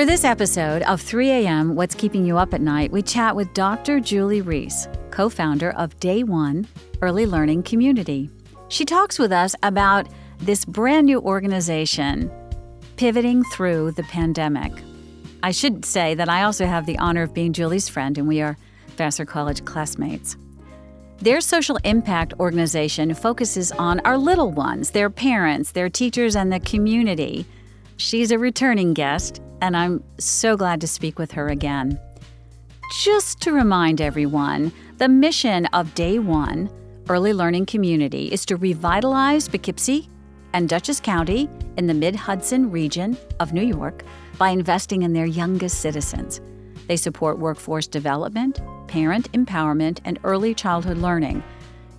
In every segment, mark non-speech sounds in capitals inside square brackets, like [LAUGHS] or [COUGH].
For this episode of 3 a.m. What's Keeping You Up at Night, we chat with Dr. Julie Riess, co founder of Day One Early Learning Community. She talks with us about this brand new organization pivoting through the pandemic. I should say that I also have the honor of being Julie's friend, and we are Vassar College classmates. Their social impact organization focuses on our little ones, their parents, their teachers, and the community. She's a returning guest, and I'm so glad to speak with her again. Just to remind everyone, the mission of Day One Early Learning Community is to revitalize Poughkeepsie and Dutchess County in the Mid Hudson region of New York by investing in their youngest citizens. They support workforce development, parent empowerment, and early childhood learning.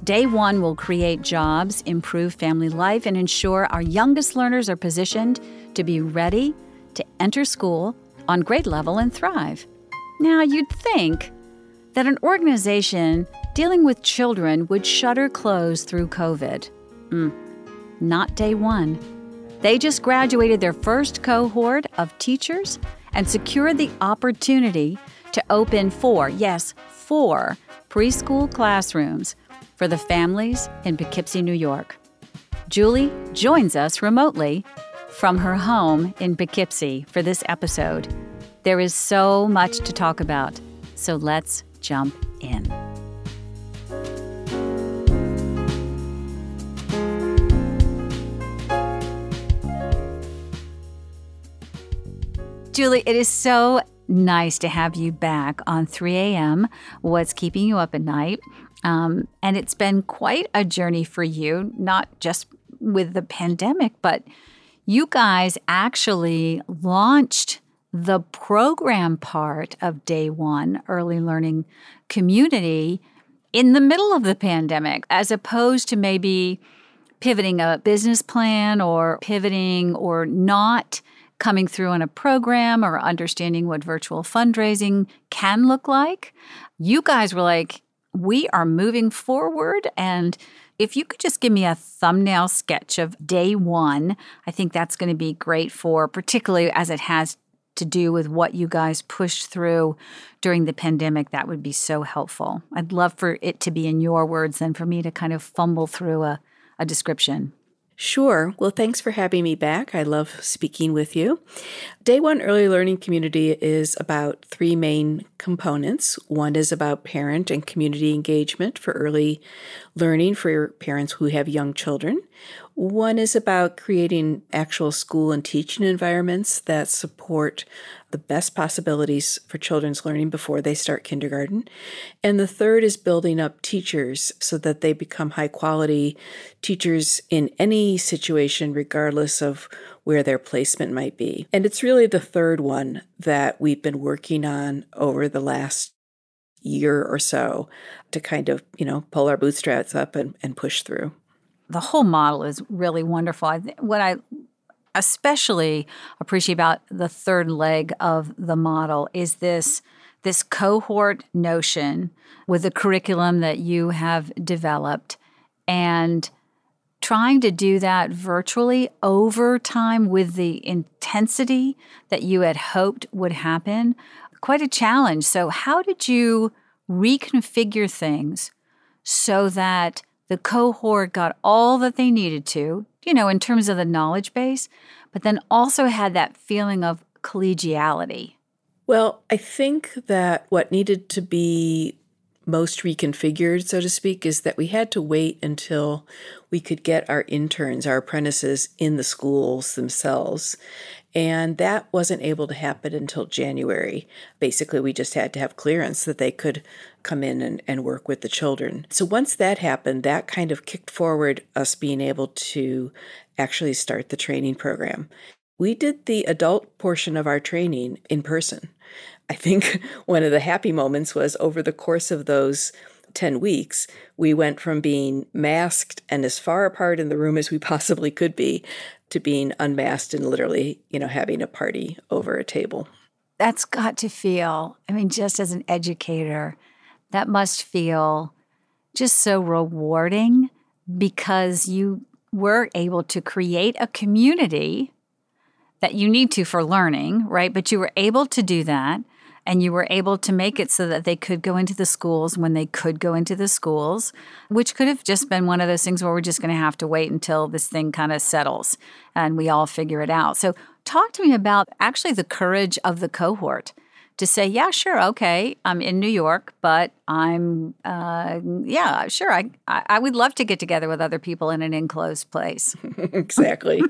Day one will create jobs, improve family life, and ensure our youngest learners are positioned to be ready to enter school on grade level and thrive. Now, you'd think that an organization dealing with children would shutter close through COVID. Mm, not day one. They just graduated their first cohort of teachers and secured the opportunity to open four, yes, four preschool classrooms for the families in Poughkeepsie, New York. Julie joins us remotely from her home in Poughkeepsie for this episode. There is so much to talk about, so let's jump in. Julie, it is so nice to have you back on 3 a.m. What's keeping you up at night? Um, and it's been quite a journey for you, not just with the pandemic, but you guys actually launched the program part of day one early learning community in the middle of the pandemic, as opposed to maybe pivoting a business plan or pivoting or not coming through on a program or understanding what virtual fundraising can look like. You guys were like, we are moving forward. And if you could just give me a thumbnail sketch of day one, I think that's going to be great for, particularly as it has to do with what you guys pushed through during the pandemic, that would be so helpful. I'd love for it to be in your words and for me to kind of fumble through a, a description. Sure. Well, thanks for having me back. I love speaking with you. Day One Early Learning Community is about three main components. One is about parent and community engagement for early learning for parents who have young children. One is about creating actual school and teaching environments that support the best possibilities for children's learning before they start kindergarten. And the third is building up teachers so that they become high quality teachers in any situation, regardless of where their placement might be. And it's really the third one that we've been working on over the last year or so to kind of, you know, pull our bootstraps up and, and push through. The whole model is really wonderful. I What I especially appreciate about the third leg of the model is this this cohort notion with the curriculum that you have developed and trying to do that virtually over time with the intensity that you had hoped would happen quite a challenge. So how did you reconfigure things so that the cohort got all that they needed to you know, in terms of the knowledge base, but then also had that feeling of collegiality. Well, I think that what needed to be most reconfigured, so to speak, is that we had to wait until we could get our interns, our apprentices in the schools themselves. And that wasn't able to happen until January. Basically, we just had to have clearance that they could come in and, and work with the children. So once that happened, that kind of kicked forward us being able to actually start the training program. We did the adult portion of our training in person. I think [LAUGHS] one of the happy moments was over the course of those 10 weeks, we went from being masked and as far apart in the room as we possibly could be to being unmasked and literally, you know, having a party over a table. That's got to feel, I mean, just as an educator, that must feel just so rewarding because you were able to create a community that you need to for learning, right? But you were able to do that and you were able to make it so that they could go into the schools when they could go into the schools, which could have just been one of those things where we're just going to have to wait until this thing kind of settles and we all figure it out. So, talk to me about actually the courage of the cohort to say, yeah, sure, okay, I'm in New York, but I'm, uh, yeah, sure, I, I would love to get together with other people in an enclosed place. [LAUGHS] exactly,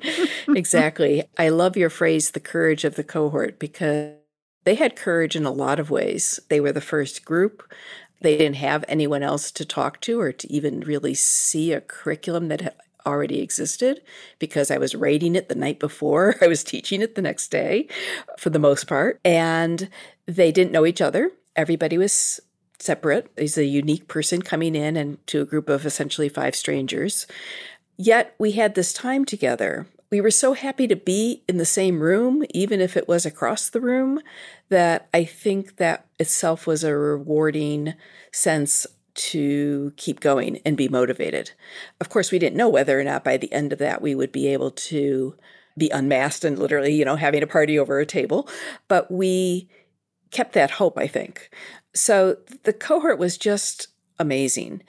exactly. I love your phrase, the courage of the cohort, because they had courage in a lot of ways. They were the first group. They didn't have anyone else to talk to or to even really see a curriculum that already existed because I was writing it the night before. [LAUGHS] I was teaching it the next day for the most part. And they didn't know each other. Everybody was separate. He's a unique person coming in and to a group of essentially five strangers. Yet we had this time together we were so happy to be in the same room, even if it was across the room, that I think that itself was a rewarding sense to keep going and be motivated. Of course, we didn't know whether or not by the end of that we would be able to be unmasked and literally, you know, having a party over a table, but we kept that hope, I think. So the cohort was just amazing.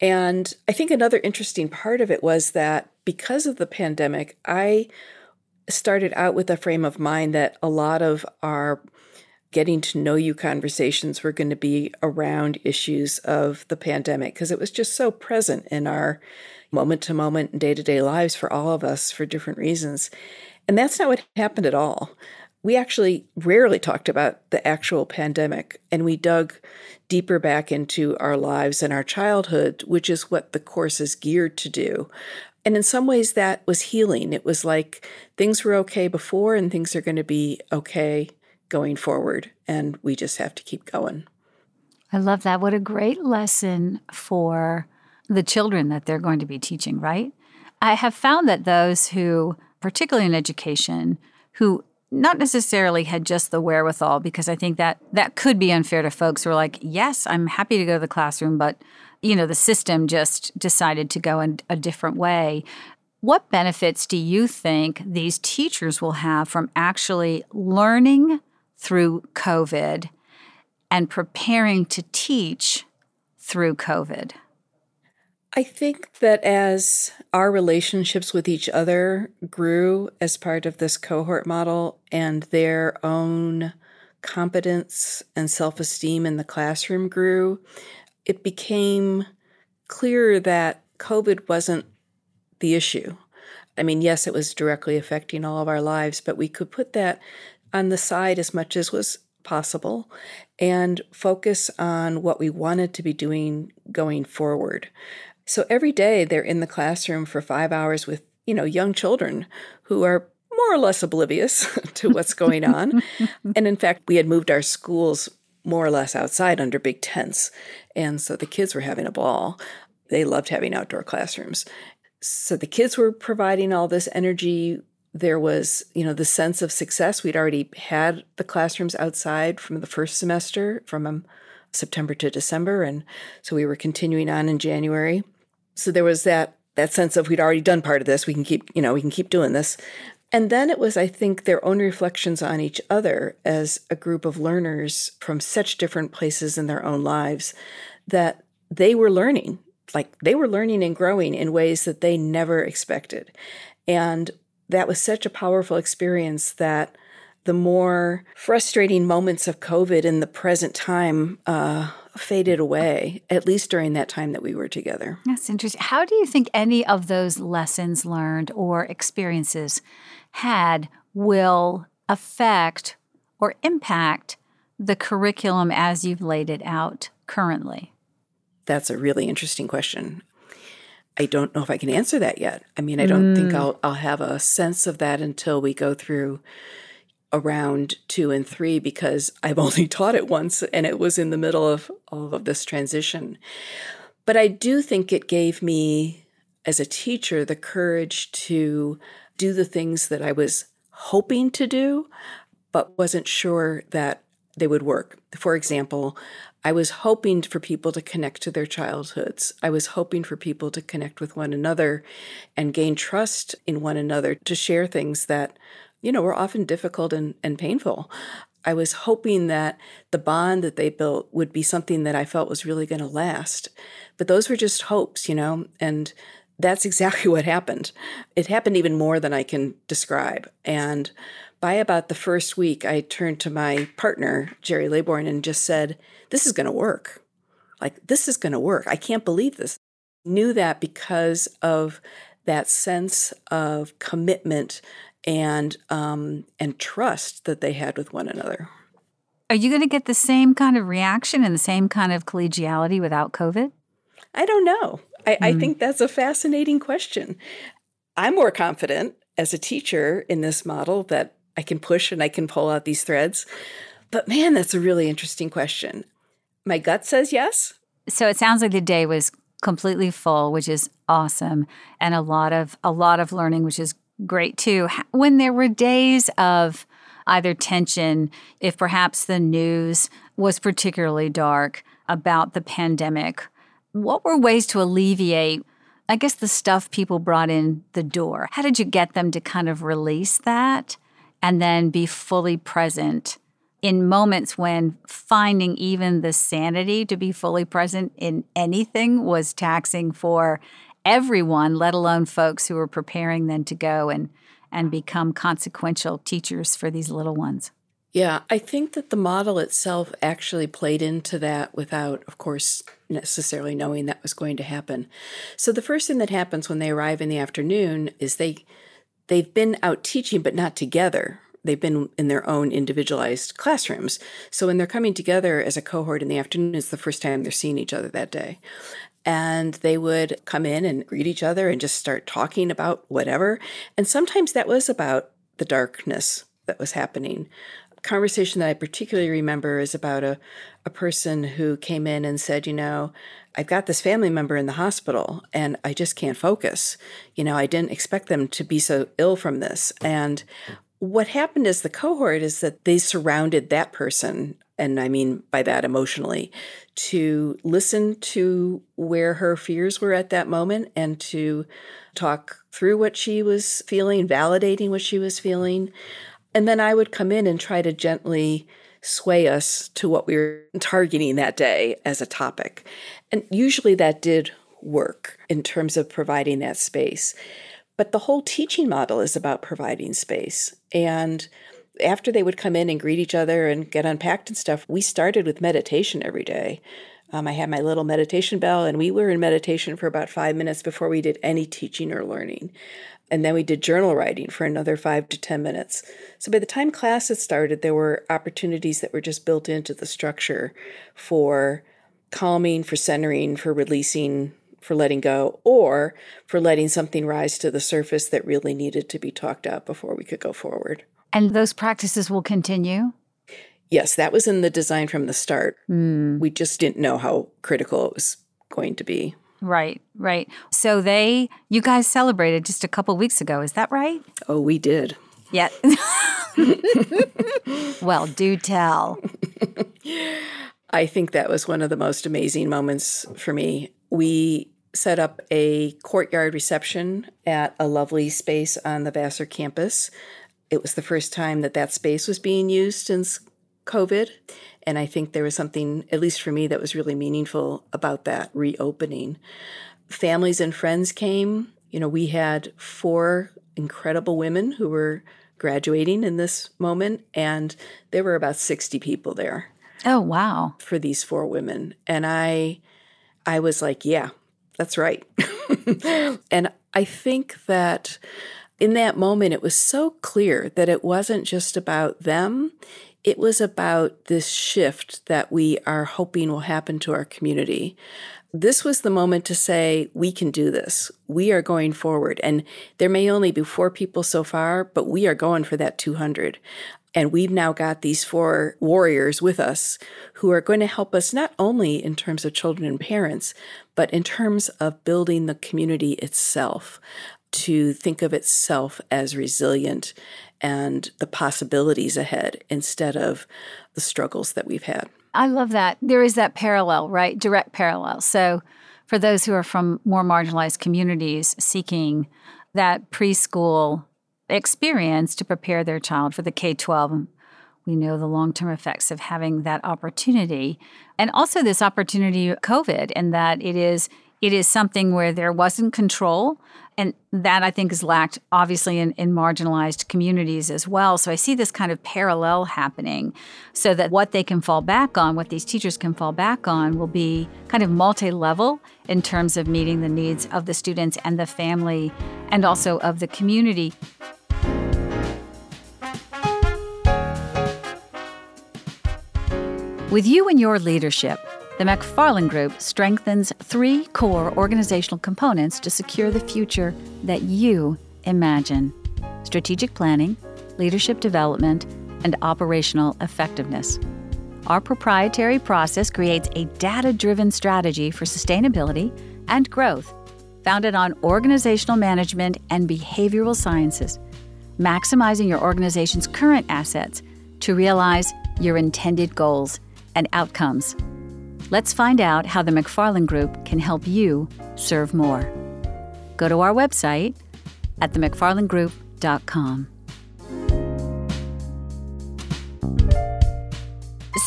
And I think another interesting part of it was that because of the pandemic, I started out with a frame of mind that a lot of our getting to know you conversations were going to be around issues of the pandemic because it was just so present in our moment to moment and day to day lives for all of us for different reasons. And that's not what happened at all. We actually rarely talked about the actual pandemic and we dug deeper back into our lives and our childhood, which is what the course is geared to do. And in some ways, that was healing. It was like things were okay before and things are going to be okay going forward. And we just have to keep going. I love that. What a great lesson for the children that they're going to be teaching, right? I have found that those who, particularly in education, who not necessarily had just the wherewithal because I think that that could be unfair to folks who are like, yes, I'm happy to go to the classroom, but you know, the system just decided to go in a different way. What benefits do you think these teachers will have from actually learning through COVID and preparing to teach through COVID? I think that as our relationships with each other grew as part of this cohort model and their own competence and self esteem in the classroom grew, it became clear that COVID wasn't the issue. I mean, yes, it was directly affecting all of our lives, but we could put that on the side as much as was possible and focus on what we wanted to be doing going forward. So every day they're in the classroom for five hours with, you know, young children who are more or less oblivious [LAUGHS] to what's going on. [LAUGHS] and in fact, we had moved our schools more or less outside under big tents. And so the kids were having a ball. They loved having outdoor classrooms. So the kids were providing all this energy. There was, you know, the sense of success. We'd already had the classrooms outside from the first semester, from um, September to December. And so we were continuing on in January. So there was that that sense of we'd already done part of this. We can keep, you know, we can keep doing this. And then it was, I think, their own reflections on each other as a group of learners from such different places in their own lives that they were learning. Like they were learning and growing in ways that they never expected. And that was such a powerful experience that the more frustrating moments of COVID in the present time uh, faded away, at least during that time that we were together. That's interesting. How do you think any of those lessons learned or experiences had will affect or impact the curriculum as you've laid it out currently? That's a really interesting question. I don't know if I can answer that yet. I mean, I don't mm. think I'll I'll have a sense of that until we go through around two and three because I've [LAUGHS] only taught it once and it was in the middle of all of this transition. But I do think it gave me, as a teacher, the courage to do the things that I was hoping to do, but wasn't sure that they would work. For example, I was hoping for people to connect to their childhoods. I was hoping for people to connect with one another and gain trust in one another to share things that you know, were often difficult and, and painful. I was hoping that the bond that they built would be something that I felt was really going to last. But those were just hopes, you know, and that's [LAUGHS] exactly what happened. It happened even more than I can describe. And by about the first week, I turned to my partner, Gerry Laybourne, and just said, This is going to work. Like, this is going to work. I can't believe this. Knew that because of that sense of commitment and um, and trust that they had with one another. Are you going to get the same kind of reaction and the same kind of collegiality without COVID? I don't know. I, mm. I hmm. think that's a fascinating question. I'm more confident as a teacher in this model that I can push and I can pull out these threads. But man, that's a really interesting question. My gut says yes. So it sounds like the day was completely full, which is awesome, and a lot of a lot of learning, which is great too. When there were days of either tension, if perhaps the news was particularly dark about the pandemic, what were ways to alleviate, I guess, the stuff people brought in the door? How did you get them to kind of release that and then be fully present in moments when finding even the sanity to be fully present in anything was taxing for everyone, let alone folks who were preparing then to go and and become consequential teachers for these little ones. Yeah, I think that the model itself actually played into that without, of course, necessarily knowing that was going to happen. So the first thing that happens when they arrive in the afternoon is they they've been out teaching but not together. They've been in their own individualized classrooms. So when they're coming together as a cohort in the afternoon, it's the first time they're seeing each other that day and they would come in and greet each other and just start talking about whatever. And sometimes that was about the darkness that was happening. A conversation that I particularly remember is about a, a person who came in and said, You know, I've got this family member in the hospital and I just can't focus. You know, I didn't expect them to be so ill from this. And what happened as the cohort is that they surrounded that person and I mean by that emotionally, to listen to where her fears were at that moment and to talk through what she was feeling, validating what she was feeling. And then I would come in and try to gently sway us to what we were targeting that day as a topic. And usually that did work in terms of providing that space. But the whole teaching model is about providing space. And after they would come in and greet each other and get unpacked and stuff, we started with meditation every day. Um, I had my little meditation bell, and we were in meditation for about five minutes before we did any teaching or learning. And then we did journal writing for another five to 10 minutes. So by the time class had started, there were opportunities that were just built into the structure for calming, for centering, for releasing, for letting go, or for letting something rise to the surface that really needed to be talked out before we could go forward. And those practices will continue? Yes, that was in the design from the start. Mm. We just didn't know how critical it was going to be. Right, right. So they, you guys celebrated just a couple weeks ago, is that right? Oh, we did. Yeah. [LAUGHS] well, do tell. I think that was one of the most amazing moments for me. We set up a courtyard reception at a lovely space on the Vassar campus it was the first time that that space was being used since COVID. And I think there was something, at least for me, that was really meaningful about that reopening. Families and friends came. You know, we had four incredible women who were graduating in this moment, and there were about 60 people there. Oh, wow. For these four women. And I I was like, yeah, that's right. [LAUGHS] and I think that in that moment, it was so clear that it wasn't just about them. It was about this shift that we are hoping will happen to our community. This was the moment to say, we can do this. We are going forward. And there may only be four people so far, but we are going for that 200. And we've now got these four warriors with us who are going to help us not only in terms of children and parents, but in terms of building the community itself to think of itself as resilient and the possibilities ahead instead of the struggles that we've had. I love that. There is that parallel, right? Direct parallel. So, for those who are from more marginalized communities seeking that preschool experience to prepare their child for the K 12. We know the long term effects of having that opportunity. And also, this opportunity, COVID, and that it is it is something where there wasn't control. And that I think is lacked, obviously, in, in marginalized communities as well. So I see this kind of parallel happening so that what they can fall back on, what these teachers can fall back on, will be kind of multi level in terms of meeting the needs of the students and the family and also of the community. With you and your leadership, the McFarland Group strengthens three core organizational components to secure the future that you imagine strategic planning, leadership development, and operational effectiveness. Our proprietary process creates a data driven strategy for sustainability and growth, founded on organizational management and behavioral sciences, maximizing your organization's current assets to realize your intended goals and outcomes. Let's find out how the McFarland Group can help you serve more. Go to our website at themcfarlandgroup.com.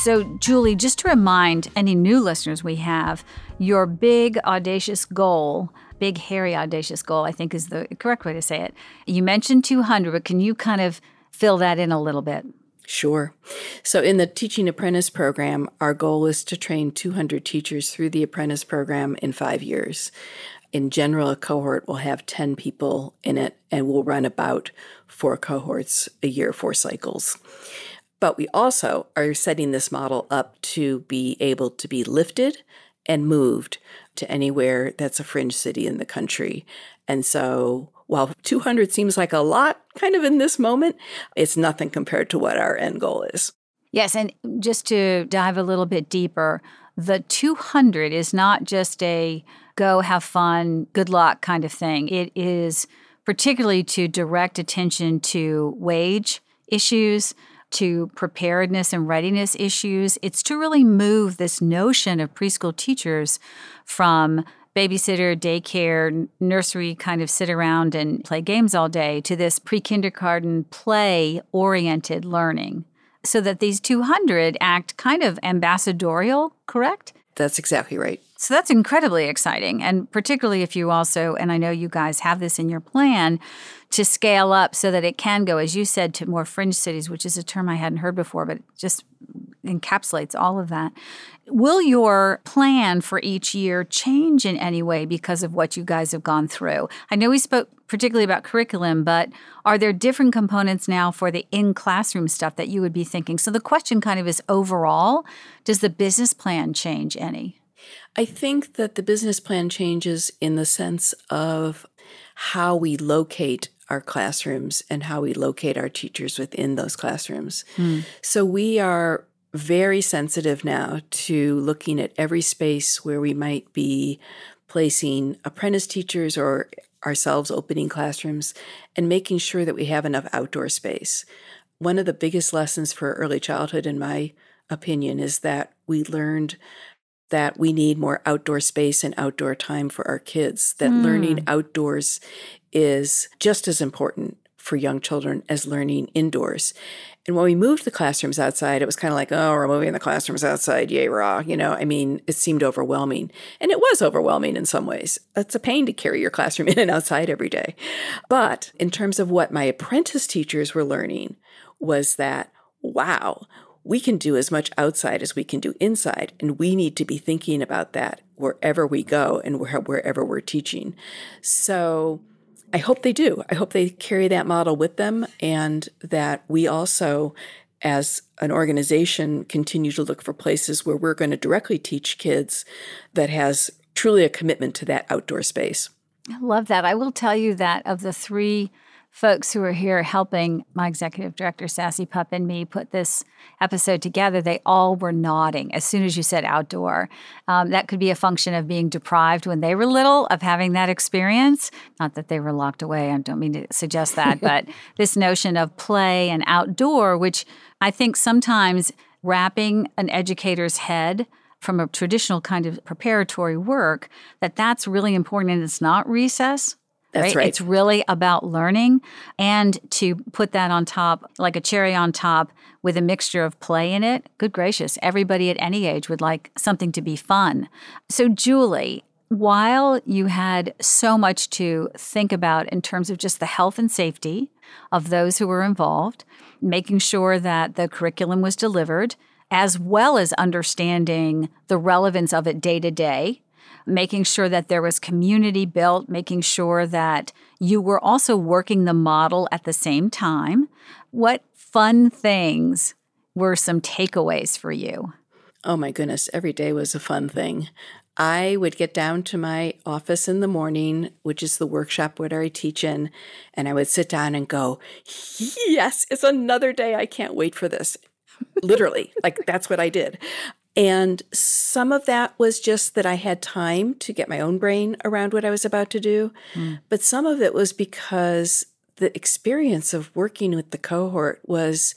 So, Julie, just to remind any new listeners we have, your big audacious goal, big hairy audacious goal, I think is the correct way to say it. You mentioned 200, but can you kind of fill that in a little bit? Sure. So, in the Teaching Apprentice program, our goal is to train 200 teachers through the apprentice program in five years. In general, a cohort will have 10 people in it and we'll run about four cohorts a year, four cycles. But we also are setting this model up to be able to be lifted and moved to anywhere that's a fringe city in the country. And so while 200 seems like a lot kind of in this moment, it's nothing compared to what our end goal is. Yes, and just to dive a little bit deeper, the 200 is not just a go have fun, good luck kind of thing. It is particularly to direct attention to wage issues, to preparedness and readiness issues. It's to really move this notion of preschool teachers from babysitter, daycare, nursery kind of sit around and play games all day to this pre kindergarten play oriented learning so that these 200 act kind of ambassadorial, correct? That's exactly right. So that's incredibly exciting. And particularly if you also, and I know you guys have this in your plan, to scale up so that it can go, as you said, to more fringe cities, which is a term I hadn't heard before, but just encapsulates all of that. Will your plan for each year change in any way because of what you guys have gone through? I know we spoke particularly about curriculum, but are there different components now for the in classroom stuff that you would be thinking? So the question kind of is overall, does the business plan change any? I think that the business plan changes in the sense of how we locate our classrooms and how we locate our teachers within those classrooms. Mm. So we are very sensitive now to looking at every space where we might be placing apprentice teachers or ourselves opening classrooms and making sure that we have enough outdoor space. One of the biggest lessons for early childhood, in my opinion, is that we learned that we need more outdoor space and outdoor time for our kids, that mm. learning outdoors is just as important for young children as learning indoors. And when we moved the classrooms outside, it was kind of like, oh, we're moving the classrooms outside, yay, raw. You know, I mean, it seemed overwhelming. And it was overwhelming in some ways. It's a pain to carry your classroom [LAUGHS] in and outside every day. But in terms of what my apprentice teachers were learning, was that, wow, we can do as much outside as we can do inside. And we need to be thinking about that wherever we go and wherever we're teaching. So, I hope they do. I hope they carry that model with them and that we also, as an organization, continue to look for places where we're going to directly teach kids that has truly a commitment to that outdoor space. I love that. I will tell you that of the three folks who are here helping my executive director, Sassy Pup, and me put this episode together, they all were nodding as soon as you said outdoor. Um, that could be a function of being deprived when they were little of having that experience. Not that they were locked away, I don't mean to suggest that, [LAUGHS] but this notion of play and outdoor, which I think sometimes wrapping an educator's head from a traditional kind of preparatory work that that's really important and it's not recess That's right. It's really about learning and to put that on top, like a cherry on top with a mixture of play in it. Good gracious, everybody at any age would like something to be fun. So, Julie, while you had so much to think about in terms of just the health and safety of those who were involved, making sure that the curriculum was delivered, as well as understanding the relevance of it day to day making sure that there was community built, making sure that you were also working the model at the same time. What fun things were some takeaways for you? Oh my goodness, every day was a fun thing. I would get down to my office in the morning, which is the workshop where I teach in, and I would sit down and go, Yes, it's another day. I can't wait for this. Literally, like that's what I did. And some of that was just that I had time to get my own brain around what I was about to do. Mm. But some of it was because the experience of working with the cohort was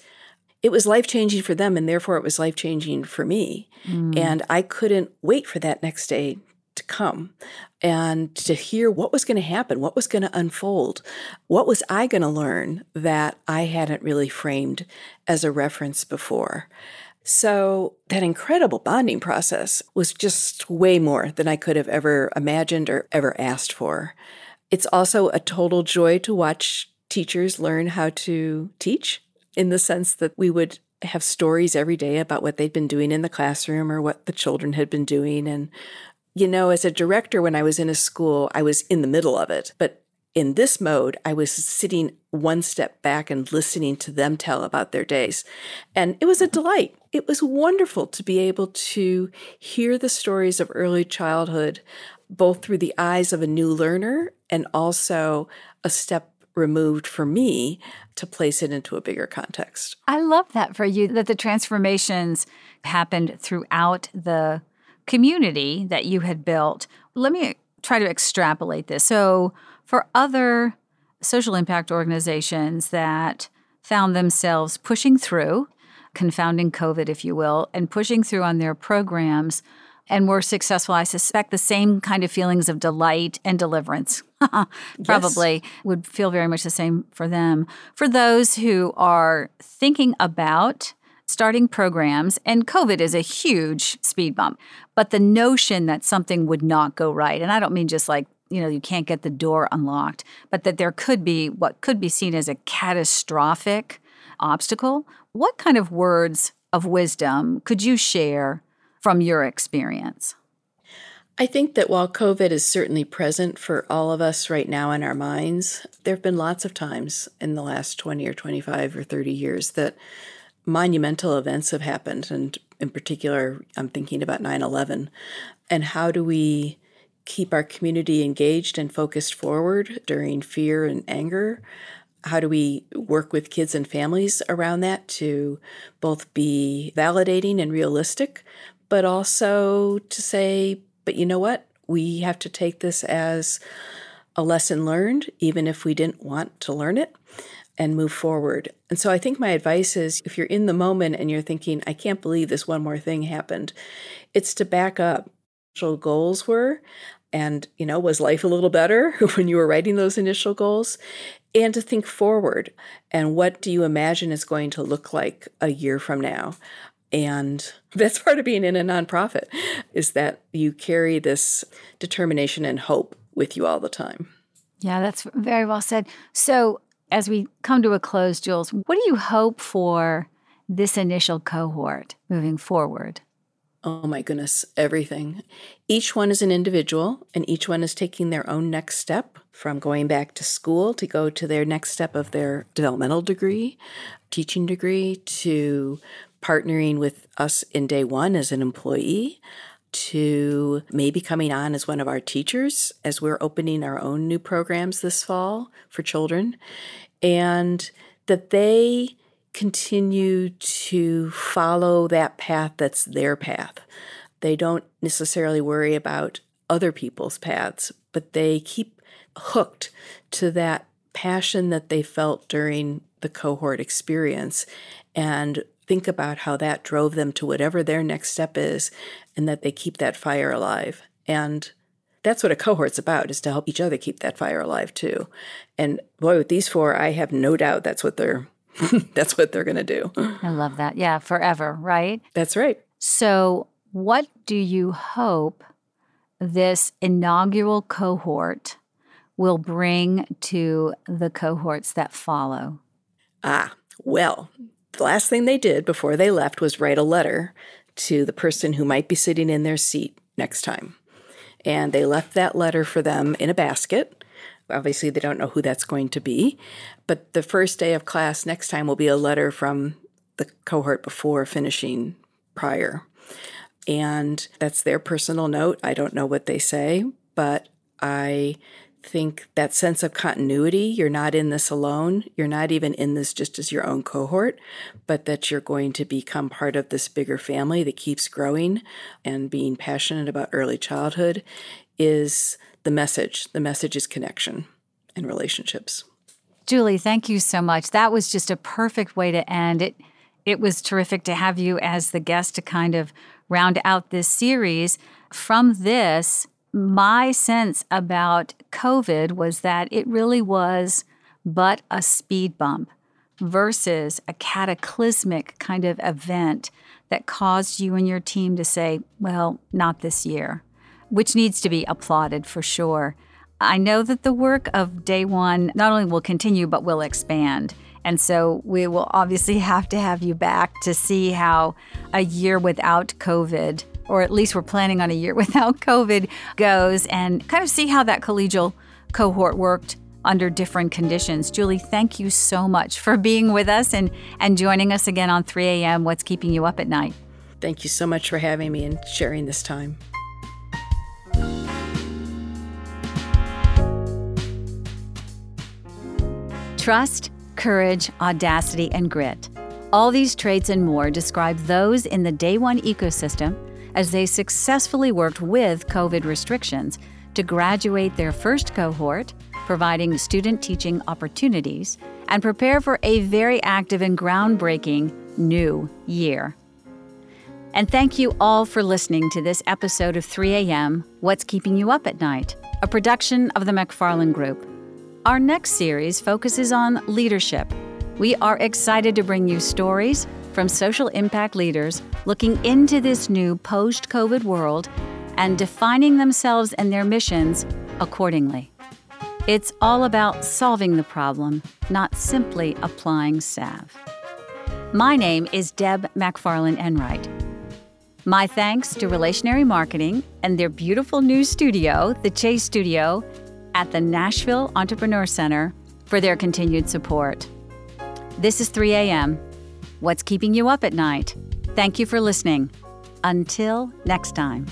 it was life changing for them and therefore it was life changing for me. Mm. And I couldn't wait for that next day to come and to hear what was going to happen, what was going to unfold, what was I going to learn that I hadn't really framed as a reference before. So that incredible bonding process was just way more than I could have ever imagined or ever asked for. It's also a total joy to watch teachers learn how to teach in the sense that we would have stories every day about what they'd been doing in the classroom or what the children had been doing. And, you know, as a director, when I was in a school, I was in the middle of it. But in this mode, I was sitting one step back and listening to them tell about their days. And it was a delight. It was wonderful to be able to hear the stories of early childhood, both through the eyes of a new learner and also a step removed for me to place it into a bigger context. I love that for you, that the transformations happened throughout the community that you had built. Let me try to extrapolate this. So, for other social impact organizations that found themselves pushing through, confounding COVID, if you will, and pushing through on their programs and were successful, I suspect the same kind of feelings of delight and deliverance [LAUGHS] probably yes. would feel very much the same for them. For those who are thinking about starting programs, and COVID is a huge speed bump, but the notion that something would not go right, and I don't mean just like you know you can't get the door unlocked but that there could be what could be seen as a catastrophic obstacle what kind of words of wisdom could you share from your experience I think that while COVID is certainly present for all of us right now in our minds, there have been lots of times in the last 20 or 25 or 30 years that monumental events have happened. And in particular, I'm thinking about 9 11. And how do we keep our community engaged and focused forward during fear and anger? How do we work with kids and families around that to both be validating and realistic, but also to say, but you know what? We have to take this as a lesson learned, even if we didn't want to learn it, and move forward. And so I think my advice is if you're in the moment and you're thinking, I can't believe this one more thing happened, it's to back up what actual goals were and you know was life a little better [LAUGHS] when you were writing those initial goals and to think forward and what do you imagine is going to look like a year from now? And [LAUGHS] that's part of being in a nonprofit is that you carry this determination and hope with you all the time. Yeah that's very well said. So as we come to a close jules what do you hope for this initial cohort moving forward Oh my goodness, everything. Each one is an individual, and each one is taking their own next step from going back to school to go to their next step of their developmental degree, teaching degree, to partnering with us in day one as an employee, to maybe coming on as one of our teachers as we're opening our own new programs this fall for children, and that they continue to follow that path that's their path. They don't necessarily worry about other people's paths, but they keep hooked to that passion that they felt during the cohort experience and think about how that drove them to whatever their next step is and that they keep that fire alive. And that's what a cohort's about is to help each other keep that fire alive too. And boy, with these four, I have no doubt that's what they're [LAUGHS] that's what they're going to do. I love that. Yeah, forever, right? That's right. So, what do you hope this inaugural cohort will bring to the cohorts that follow? Ah, well, the last thing they did before they left was write a letter to the person who might be sitting in their seat next time. And they left that letter for them in a basket. Obviously, they don't know who that's going to be. But the first day of class next time will be a letter from the cohort before finishing prior. And that's their personal note. I don't know what they say, but I think that sense of continuity you're not in this alone you're not even in this just as your own cohort but that you're going to become part of this bigger family that keeps growing and being passionate about early childhood is the message. The message is connection and relationships. Julie thank you so much. That was just a perfect way to end it. It was terrific to have you as the guest to kind of round out this series. From this my sense about COVID was that it really was but a speed bump versus a cataclysmic kind of event that caused you and your team to say, well, not this year, which needs to be applauded for sure. I know that the work of day one not only will continue, but will expand. And so we will obviously [LAUGHS] have to have you back to see how a year without COVID or at least we're planning on a year [LAUGHS] without COVID, goes and kind of see how that collegial cohort worked under different conditions. Julie, thank you so much for being with us and, and joining us again on 3 a.m. What's Keeping You Up at Night? Thank you so much for having me and sharing this time. Trust, courage, audacity, and grit. All these traits and more describe those in the Day One ecosystem as they successfully worked with COVID restrictions to graduate their first cohort, providing student teaching opportunities, and prepare for a very active and groundbreaking new year. And thank you all for listening to this episode of 3 a.m. What's Keeping You Up at Night, a production of the McFarland Group. Our next series focuses on leadership. We are excited to bring you stories from social impact leaders looking into this new post COVID world and defining themselves and their missions accordingly. It's all about solving the problem, not simply applying salve. My name is Deb McFarland Enright. My thanks to Relationary Marketing and their beautiful new studio, the Chase Studio, at the Nashville Entrepreneur Center for their continued support. This is 3 a.m what's keeping you up at night. Thank you for listening. Until next time.